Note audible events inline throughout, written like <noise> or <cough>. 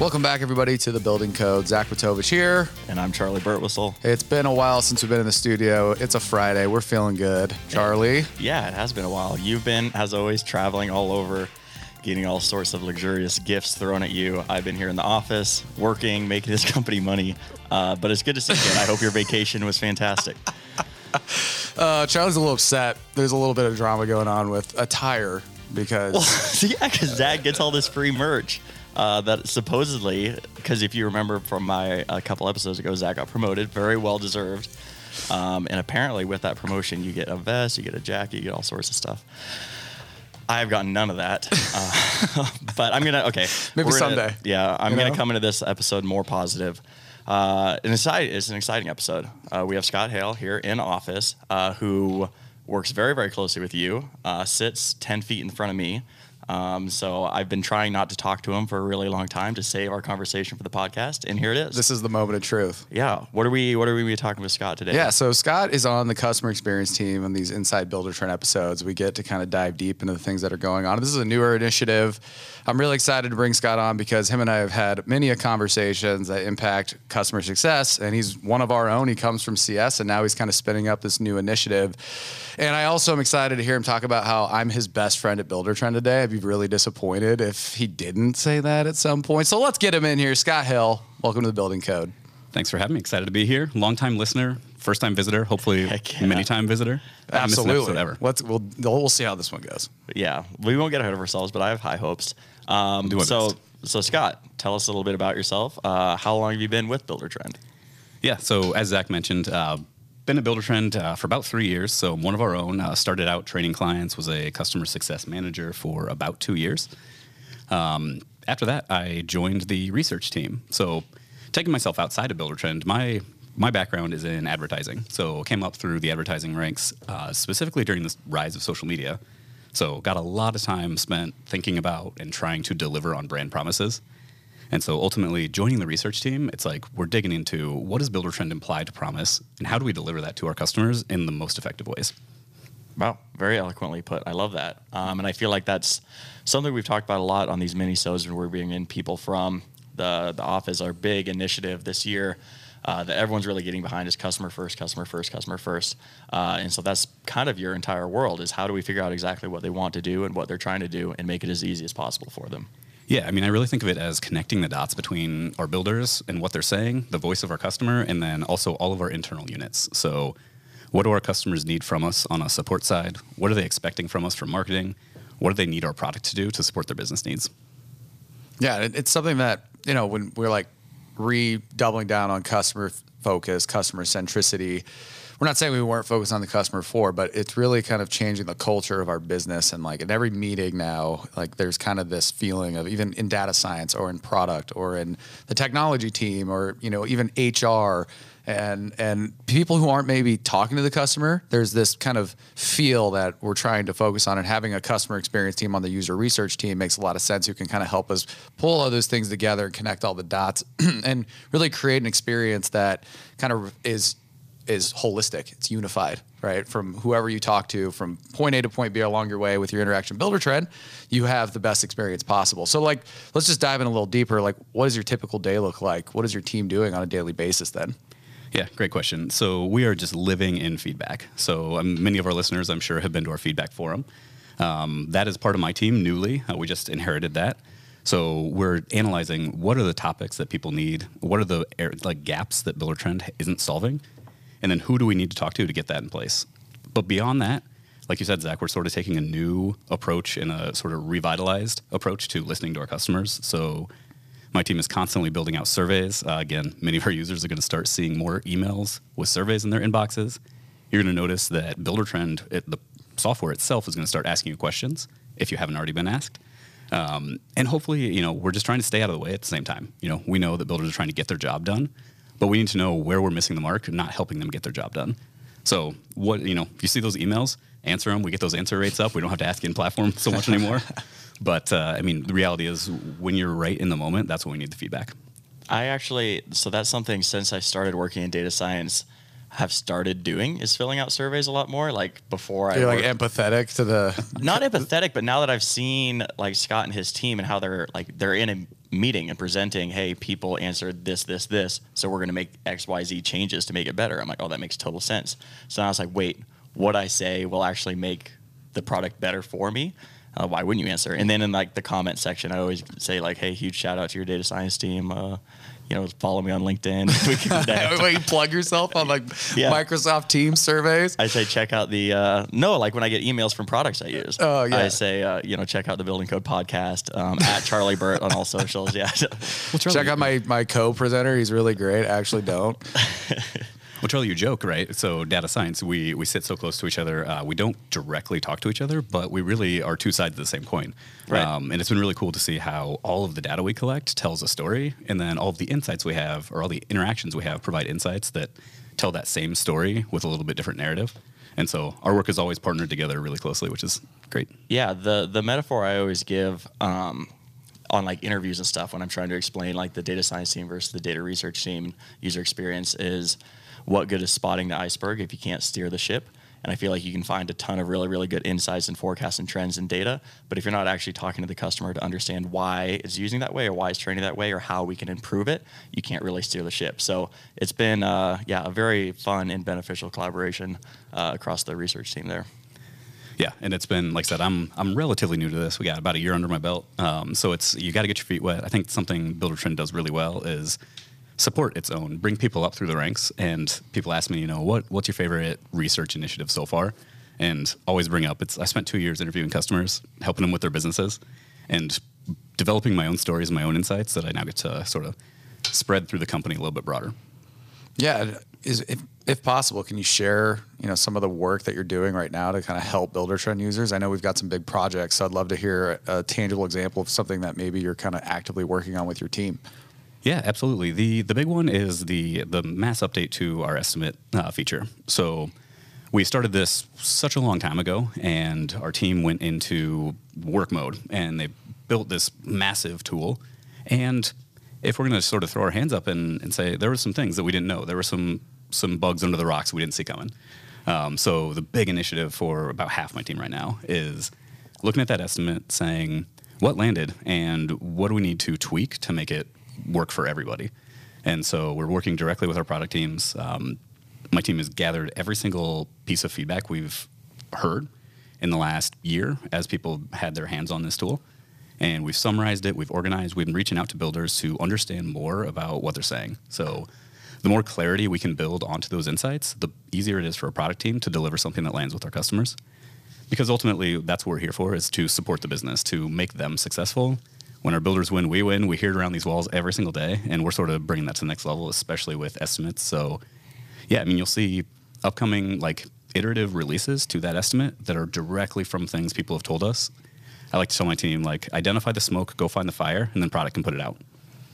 Welcome back, everybody, to the Building Code. Zach Matovich here. And I'm Charley Burtwhistle. It's been a while since we've been in the studio. It's a Friday. We're feeling good. Charley? Yeah, it has been a while. You've been, as always, traveling all over, getting all sorts of luxurious gifts thrown at you. I've been here in the office, working, making this <laughs> company money. Uh, but it's good to see you. And I hope your vacation was fantastic. <laughs> Uh, Charley's a little upset. There's a little bit of drama going on with attire because. Well, <laughs> yeah, because Zach gets all this free merch. Uh, that supposedly, because if you remember from my a couple episodes ago, Zach got promoted, very well deserved. Um, and apparently, with that promotion, you get a vest, you get a jacket, you get all sorts of stuff. I've gotten none of that, uh, <laughs> but I'm gonna okay. Maybe gonna- someday. yeah, I'm You gonna know? come into this episode more positive. Uh, an exciting, it's an exciting episode. Uh, we have Scott Hale here in office, uh, who works very, very closely with you. Uh, sits ten feet in front of me. Um, so I've been trying not to talk to him for a really long time to save our conversation for the podcast, and here it is. This is the moment of truth. yeah. What are we? What are we be talking with Scott today? Yeah, so Scott is on the customer experience team on these Inside Buildertrend episodes. We get to kind of dive deep into the things that are going on. This is a newer initiative. I'm really excited to bring Scott on because him and I have had many a conversations that impact customer success, and he's one of our own. He comes from CS, and now he's kind of spinning up this new initiative. And I also am excited to hear him talk about how I'm his best friend at Buildertrend today. I'd be really disappointed if he didn't say that at some point. So let's get him in here. Scott Hale, welcome to the Building Code. Thanks for having me. Excited to be here. Long time listener, first time visitor, hopefully Heck yeah. many time visitor. Haven't an Absolutely. episode ever. Let's we'll we'll see how this one goes. yeah, we won't get ahead of ourselves, but I have high hopes. Um, Do so, best. so Scott, tell us a little bit about yourself. Uh, how long have you been with Buildertrend? Yeah. So as Zach mentioned, uh, been a Buildertrend uh, for about three years. So one of our own uh, started out training clients, was a customer success manager for about two years. Um, after that, I joined the research team. So taking myself outside of Buildertrend, my my background is in advertising. So came up through the advertising ranks, uh, specifically during the rise of social media. So got a lot of time spent thinking about and trying to deliver on brand promises. And so ultimately, joining the research team, it's like we're digging into what does Buildertrend imply to promise, and how do we deliver that to our customers in the most effective ways. Wow, very eloquently put. I love that, um, and I feel like that's something we've talked about a lot on these mini shows when we're bringing in people from the the office. Our big initiative this year uh, that everyone's really getting behind is customer first, customer first, customer first, uh, and so that's kind of your entire world. Is how do we figure out exactly what they want to do and what they're trying to do, and make it as easy as possible for them. Yeah, I mean, I really think of it as connecting the dots between our builders and what they're saying, the voice of our customer, and then also all of our internal units. So, what do our customers need from us on a support side? What are they expecting from us from marketing? What do they need our product to do to support their business needs? Yeah, it's something that you know when we're like redoubling down on customer focus, customer centricity. We're not saying we weren't focused on the customer before, but it's really kind of changing the culture of our business. And like in every meeting now, like there's kind of this feeling of even in data science or in product or in the technology team or you know even HR and and people who aren't maybe talking to the customer there's this kind of feel that we're trying to focus on and having a customer experience team on the user research team makes a lot of sense who can kind of help us pull all those things together and connect all the dots <clears throat> and really create an experience that kind of is is holistic it's unified right from whoever you talk to from point a to point b along your way with your interaction Buildertrend you have the best experience possible so like let's just dive in a little deeper like what does your typical day look like what is your team doing on a daily basis then Yeah, great question. So we are just living in feedback. So um, many of our listeners, I'm sure, have been to our feedback forum. Um, that is part of my team newly. Uh, we just inherited that. So we're analyzing what are the topics that people need, what are the like gaps that Buildertrend isn't solving, and then who do we need to talk to to get that in place. But beyond that, like you said, Zach, we're sort of taking a new approach and a sort of revitalized approach to listening to our customers. So my team is constantly building out surveys. Uh, again, many of our users are going to start seeing more emails with surveys in their inboxes. You're going to notice that Buildertrend, it, the software itself, is going to start asking you questions if you haven't already been asked. Um, and hopefully, you know, we're just trying to stay out of the way at the same time. You know, we know that builders are trying to get their job done, but we need to know where we're missing the mark and not helping them get their job done. So, what you know, if you see those emails, answer them. We get those answer rates up. We don't have to ask in platform so much anymore. <laughs> but uh, I mean, the reality is, when you're right in the moment, that's when we need the feedback. I actually, so that's something since I started working in data science, have started doing is filling out surveys a lot more. Like before, You're I like worked- empathetic to the. <laughs> not empathetic, but now that I've seen like Scott and his team and how they're like they're in a meeting and presenting, hey, people answered this, this, this, so we're going to make X, Y, Z changes to make it better. I'm like, oh, that makes total sense. So I was like, wait, what I say will actually make the product better for me. Uh, why wouldn't you answer? And then in like the comment section, I always say like, hey, huge shout out to your data science team. Uh, you know, follow me on LinkedIn. <laughs> we can. <laughs> Wait, you plug yourself on like Yeah. Microsoft Teams surveys. I say check out the uh, no, like when I get emails from products I use. Oh, yeah. I say uh, you know check out the Building Code podcast um, at Charley Burt on all <laughs> socials. Yeah, Check out my my co-presenter. He's really great. Actually, don't. Well, Charley, you joke, right? So, data science, we we sit so close to each other. Uh, we don't directly talk to each other, but we really are two sides of the same coin. Right. Um, and it's been really cool to see how all of the data we collect tells a story, and then all of the insights we have, or all the interactions we have, provide insights that tell that same story with a little bit different narrative. And so, our work is always partnered together really closely, which is great. yeah. The the metaphor I always give um, on like interviews and stuff when I'm trying to explain like the data science team versus the data research team user experience is what good is spotting the iceberg if you can't steer the ship. And I feel like you can find a ton of really, really good insights and forecasts and trends and data. But if you're not actually talking to the customer to understand why it's using that way or why it's training that way or how we can improve it, you can't really steer the ship. So it's been, uh, yeah, a very fun and beneficial collaboration uh, across the research team there. Yeah, and it's been like I said, I'm I'm relatively new to this. We got about a year under my belt, um, so it's you got to get your feet wet. I think something Buildertrend does really well is support its own, bring people up through the ranks. And people ask me, you know, what what's your favorite research initiative so far? And always bring up it's I spent two years interviewing customers, helping them with their businesses, and developing my own stories and my own insights that I now get to sort of spread through the company a little bit broader. Yeah, is if, if possible, can you share you know some of the work that you're doing right now to kind of help Buildertrend users? I know we've got some big projects, so I'd love to hear a, a tangible example of something that maybe you're kind of actively working on with your team. Yeah, absolutely. the The big one is the the mass update to our estimate uh, feature. So we started this such a long time ago, and our team went into work mode, and they built this massive tool. And if we're going to sort of throw our hands up and, and say there were some things that we didn't know, there were some some bugs under the rocks we didn't see coming. Um, so the big initiative for about half my team right now is looking at that estimate, saying what landed and what do we need to tweak to make it work for everybody. And so we're working directly with our product teams. Um, my team has gathered every single piece of feedback we've heard in the last year as people had their hands on this tool. And we've summarized it, we've organized, we've been reaching out to builders to understand more about what they're saying. So the more clarity we can build onto those insights, the easier it is for a product team to deliver something that lands with our customers. Because ultimately, that's what we're here for, is to support the business, to make them successful. When our builders win, we win. We hear it around these walls every single day, and we're sort of bringing that to the next level, especially with estimates. So, yeah, I mean, you'll see upcoming like iterative releases to that estimate that are directly from things people have told us. I like to tell my team, like, identify the smoke, go find the fire, and then product can put it out.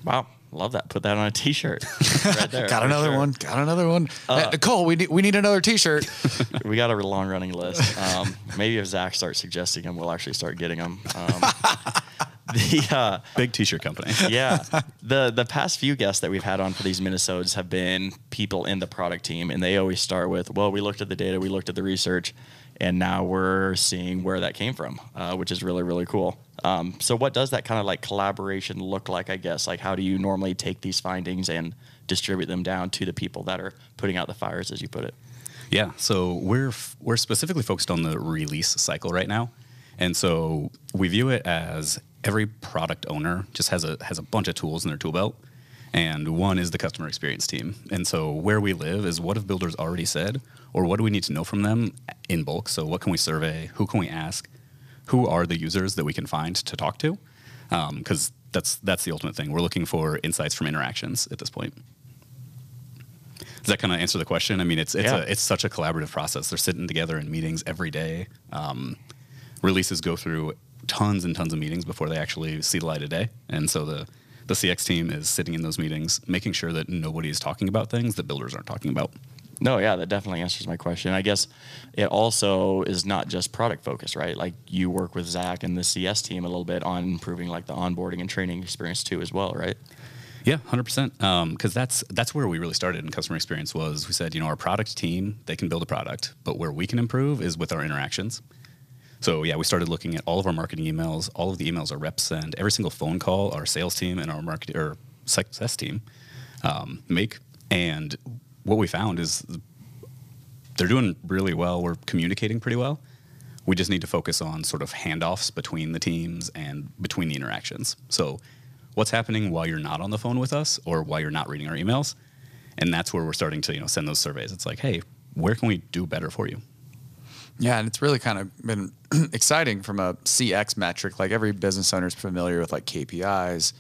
Wow, love that. Put that on a T-shirt. <laughs> right there. Got another sure. one. Got another one. Uh, Cole, we need we need another T-shirt. <laughs> We got a long running list. Um, maybe if Zach starts suggesting them, we'll actually start getting them. Um, <laughs> the uh, Big t-shirt company. yeah, the the past few guests that we've had on for these minisodes have been people in the product team, and they always start with, "Well, we looked at the data, we looked at the research, and now we're seeing where that came from," uh, which is really really cool. Um, so, what does that kind of like collaboration look like? I guess like how do you normally take these findings and distribute them down to the people that are putting out the fires, as you put it? Yeah, so we're f- we're specifically focused on the release cycle right now, and so we view it as every product owner just has a has a bunch of tools in their tool belt, and one is the customer experience team. And so where we live is what have builders already said, or what do we need to know from them in bulk? So what can we survey? Who can we ask? Who are the users that we can find to talk to? Because that's that's the ultimate thing. We're looking for insights from interactions at this point. Does that kind of answer the question? I mean, it's it's Yeah. a, it's such a collaborative process. They're sitting together in meetings every day. Um, releases go through tons and tons of meetings before they actually see the light of day, and so the the CX team is sitting in those meetings, making sure that nobody is talking about things that builders aren't talking about. No, yeah, that definitely answers my question. I guess it also is not just product focused, right? Like you work with Zach and the CS team a little bit on improving like the onboarding and training experience too, as well, right? Yeah, hundred percent. Because that's that's where we really started in customer experience. Was we said, you know, our product team they can build a product, but where we can improve is with our interactions. So yeah, we started looking at all of our marketing emails, all of the emails our reps send, every single phone call our sales team and our market or success team um, make. And what we found is they're doing really well. We're communicating pretty well. We just need to focus on sort of handoffs between the teams and between the interactions. So, what's happening while you're not on the phone with us or while you're not reading our emails? And that's where we're starting to you know send those surveys. It's like, hey, where can we do better for you? Yeah, and it's really kind of been <clears throat> exciting from a CX metric. Like every business owner is familiar with like KPIs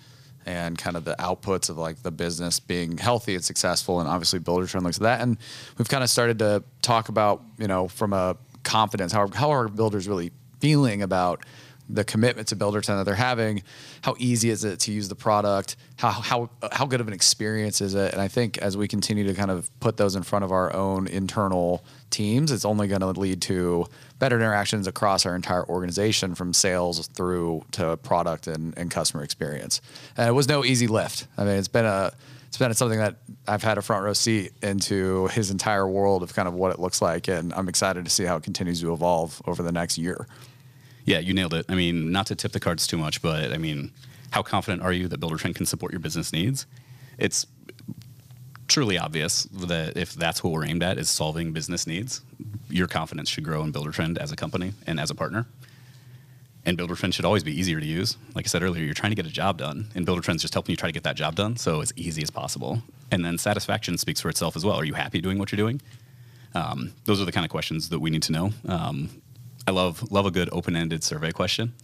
and kind of the outputs of like the business being healthy and successful, and obviously Buildertrend looks at that. And we've kind of started to talk about you know from a confidence how how are builders really feeling about the commitment to Buildertrend that they're having. How easy is it to use the product? How how how good of an experience is it? And I think as we continue to kind of put those in front of our own internal teams, it's only going to lead to better interactions across our entire organization, from sales through to product and, and customer experience. And it was no easy lift. I mean, it's been a it's been something that I've had a front row seat into his entire world of kind of what it looks like, and I'm excited to see how it continues to evolve over the next year. Yeah, you nailed it. I mean, not to tip the cards too much, but I mean, how confident are you that Buildertrend can support your business needs? It's truly obvious that if that's what we're aimed at is solving business needs, your confidence should grow in Buildertrend as a company and as a partner. And Buildertrend should always be easier to use. Like I said earlier, you're trying to get a job done, and Buildertrend's just helping you try to get that job done so as easy as possible. And then satisfaction speaks for itself as well. Are you happy doing what you're doing? Um, those are the kind of questions that we need to know. Um, I love love a good open ended survey question.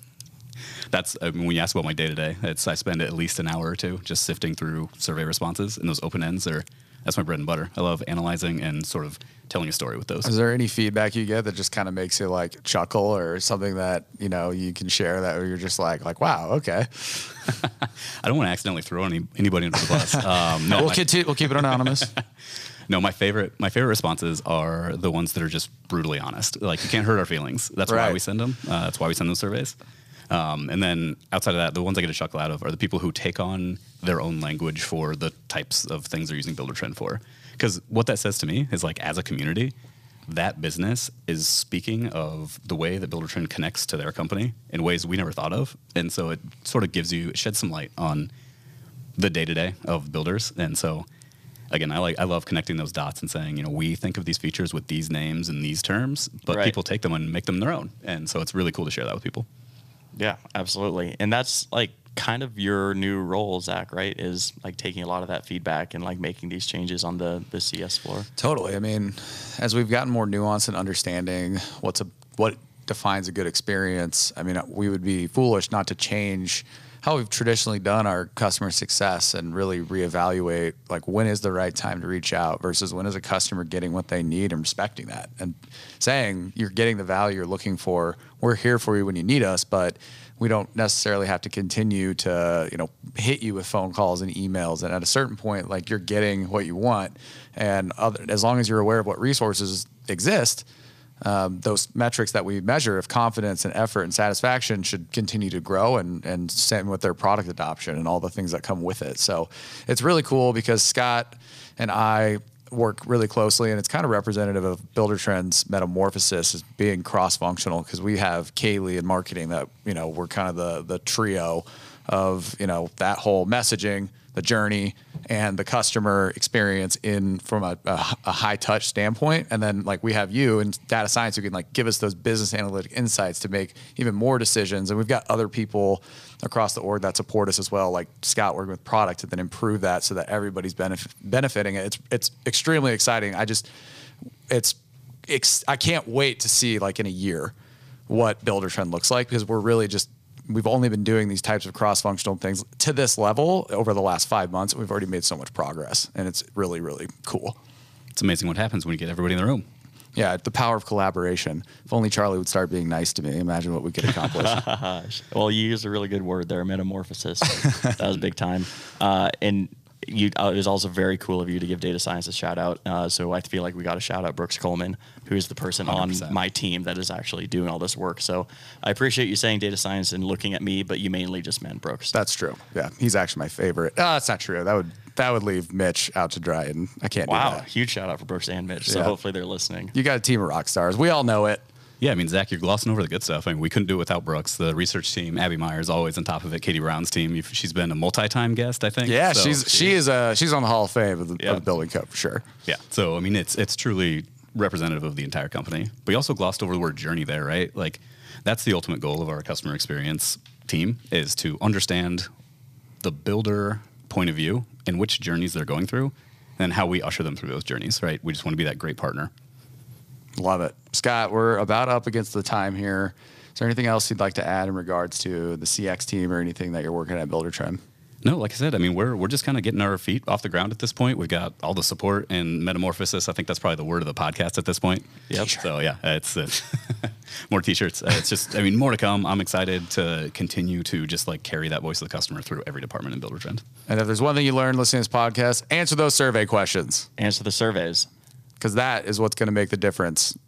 That's I mean, when you ask about my day to day. It's I spend at least an hour or two just sifting through survey responses, and those open ends are that's my bread and butter. I love analyzing and sort of telling a story with those. Is there any feedback you get that just kind of makes you like chuckle or something that you know you can share that you're just like like wow okay. <laughs> I don't want to accidentally throw any, anybody under the bus. <laughs> Um, no, we'll, continue, we'll keep it anonymous. <laughs> No, my favorite my favorite responses are the ones that are just brutally honest. Like you can't hurt our feelings. That's right. why we send them. Uh, that's why we send those surveys. Um, and then outside of that, the ones I get a chuckle out of are the people who take on their own language for the types of things they're using Buildertrend for. Because what that says to me is like, as a community, that business is speaking of the way that Buildertrend connects to their company in ways we never thought of. And so it sort of gives you, it sheds some light on the day to day of builders. And so again, I like I love connecting those dots and saying, you know, we think of these features with these names and these terms, but right. people take them and make them their own. And so it's really cool to share that with people. Yeah, absolutely. And that's like kind of your new role, Zach, right? Is like taking a lot of that feedback and like making these changes on the the CS floor. Totally. I mean, as we've gotten more nuance and understanding what's a what defines a good experience, I mean, we would be foolish not to change how we've traditionally done our customer success and really reevaluate like when is the right time to reach out versus when is a customer getting what they need and respecting that and saying you're getting the value you're looking for. We're here for you when you need us but we don't necessarily have to continue to you know hit you with phone calls and emails. And at a certain point like you're getting what you want. And other, as long as you're aware of what resources exist um, those metrics that we measure of confidence and effort and satisfaction should continue to grow and and same with their product adoption and all the things that come with it. So it's really cool because Scott and I work really closely and it's kind of representative of Buildertrend's metamorphosis as being cross-functional because we have Kaylee in marketing that you know we're kind of the the trio of you know that whole messaging the journey and the customer experience in from a, a, a, high touch standpoint. And then like we have you and data science who can like give us those business analytic insights to make even more decisions. And we've got other people across the org that support us as well like scott working with product to then improve that so that everybody's benef- benefiting it's it's extremely exciting. I just it's, it's i can't wait to see like in a year what Buildertrend looks like because we're really just we've only been doing these types of cross-functional things to this level over the last five months. We've already made so much progress, and it's really, really cool. It's amazing what happens when you get everybody in the room. Yeah, the power of collaboration. If only Charley would start being nice to me, imagine what we could accomplish. <laughs> well, you used a really good word there, metamorphosis. <laughs> that was big time. Uh, and you, uh, it was also very cool of you to give data science a shout out. Uh, so I feel like we got a shout out Brooks Coleman, who is the person 100%. on my team that is actually doing all this work. So I appreciate you saying data science and looking at me, but you mainly just meant Brooks. That's true. Yeah, he's actually my favorite. Oh, that's not true. That would that would leave Mitch out to dry, and I can't. Wow, huge shout out for Brooks and Mitch. So yeah. hopefully they're listening. You got a team of rock stars. We all know it. Yeah, I mean, Zach, you're glossing over the good stuff. I mean, we couldn't do it without Brooks. The research team, Abby Myers, always on top of it. Katie Brown's team, she's been a multi-time guest, I think. Yeah, So she's she is uh she's on the Hall of Fame of the, Yeah. of the Building Code for sure. Yeah. So I mean, it's it's truly representative of the entire company. But you also glossed over the word journey there, right? Like that's the ultimate goal of our customer experience team is to understand the builder point of view and which journeys they're going through and how we usher them through those journeys, right? We just want to be that great partner. Love it. Scott, we're about up against the time here. Is there anything else you'd like to add in regards to the CX team or anything that you're working at Buildertrend? No, like I said, I mean, we're we're just kind of getting our feet off the ground at this point. We've got all the support and metamorphosis. I think that's probably the word of the podcast at this point. Yep. So yeah, it's uh, <laughs> more t-shirts. Uh, it's just, I mean, more to come. I'm excited to continue to just like carry that voice of the customer through every department in Buildertrend. And if there's one thing you learned listening to this podcast, answer those survey questions Answer the surveys. Because that is what's going to make the difference.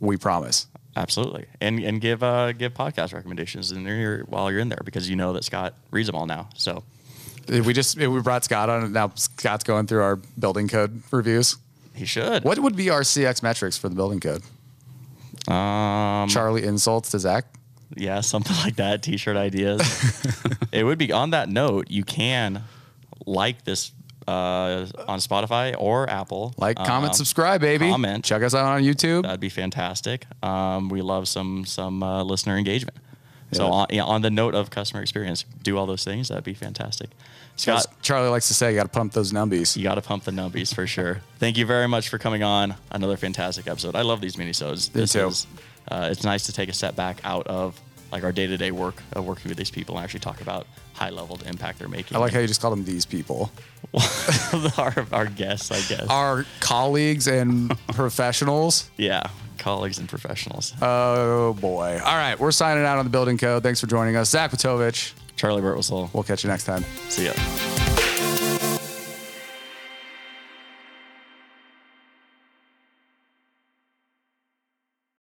We promise. Absolutely, and and give uh, give podcast recommendations in there while you're in there because you know that Scott reads them all now. So We just we brought Scott on, and now Scott's going through our building code reviews. he should. What would be our CX metrics for the building code? Um, Charley insults to Zach. yeah, <laughs> something like that. T-shirt ideas. <laughs> it would be on that note. You can like this uh, on Spotify or Apple. Like, comment, Um, subscribe, baby. comment. Check us out on YouTube. That'd be fantastic. Um, we love some some uh, listener engagement. So on, yeah, on the note of customer experience, do all those things. That'd be fantastic. Scott, Charley likes to say, you got to pump those numbies. you got to pump the numbies for sure. Thank you very much for coming on. Another fantastic episode. I love these minisodes. Me This too. is uh, it's nice to take a step back out of like our day to day work of working with these people and actually talk about high level the impact they're making. I like how you just call them these people. <laughs> our our guests, I guess. Our colleagues and <laughs> professionals. yeah, colleagues and professionals. Oh boy. All right, we're signing out on the building code. Thanks for joining us. Zach Patovich. Charley Burtwhistle. We'll catch you next time. See ya.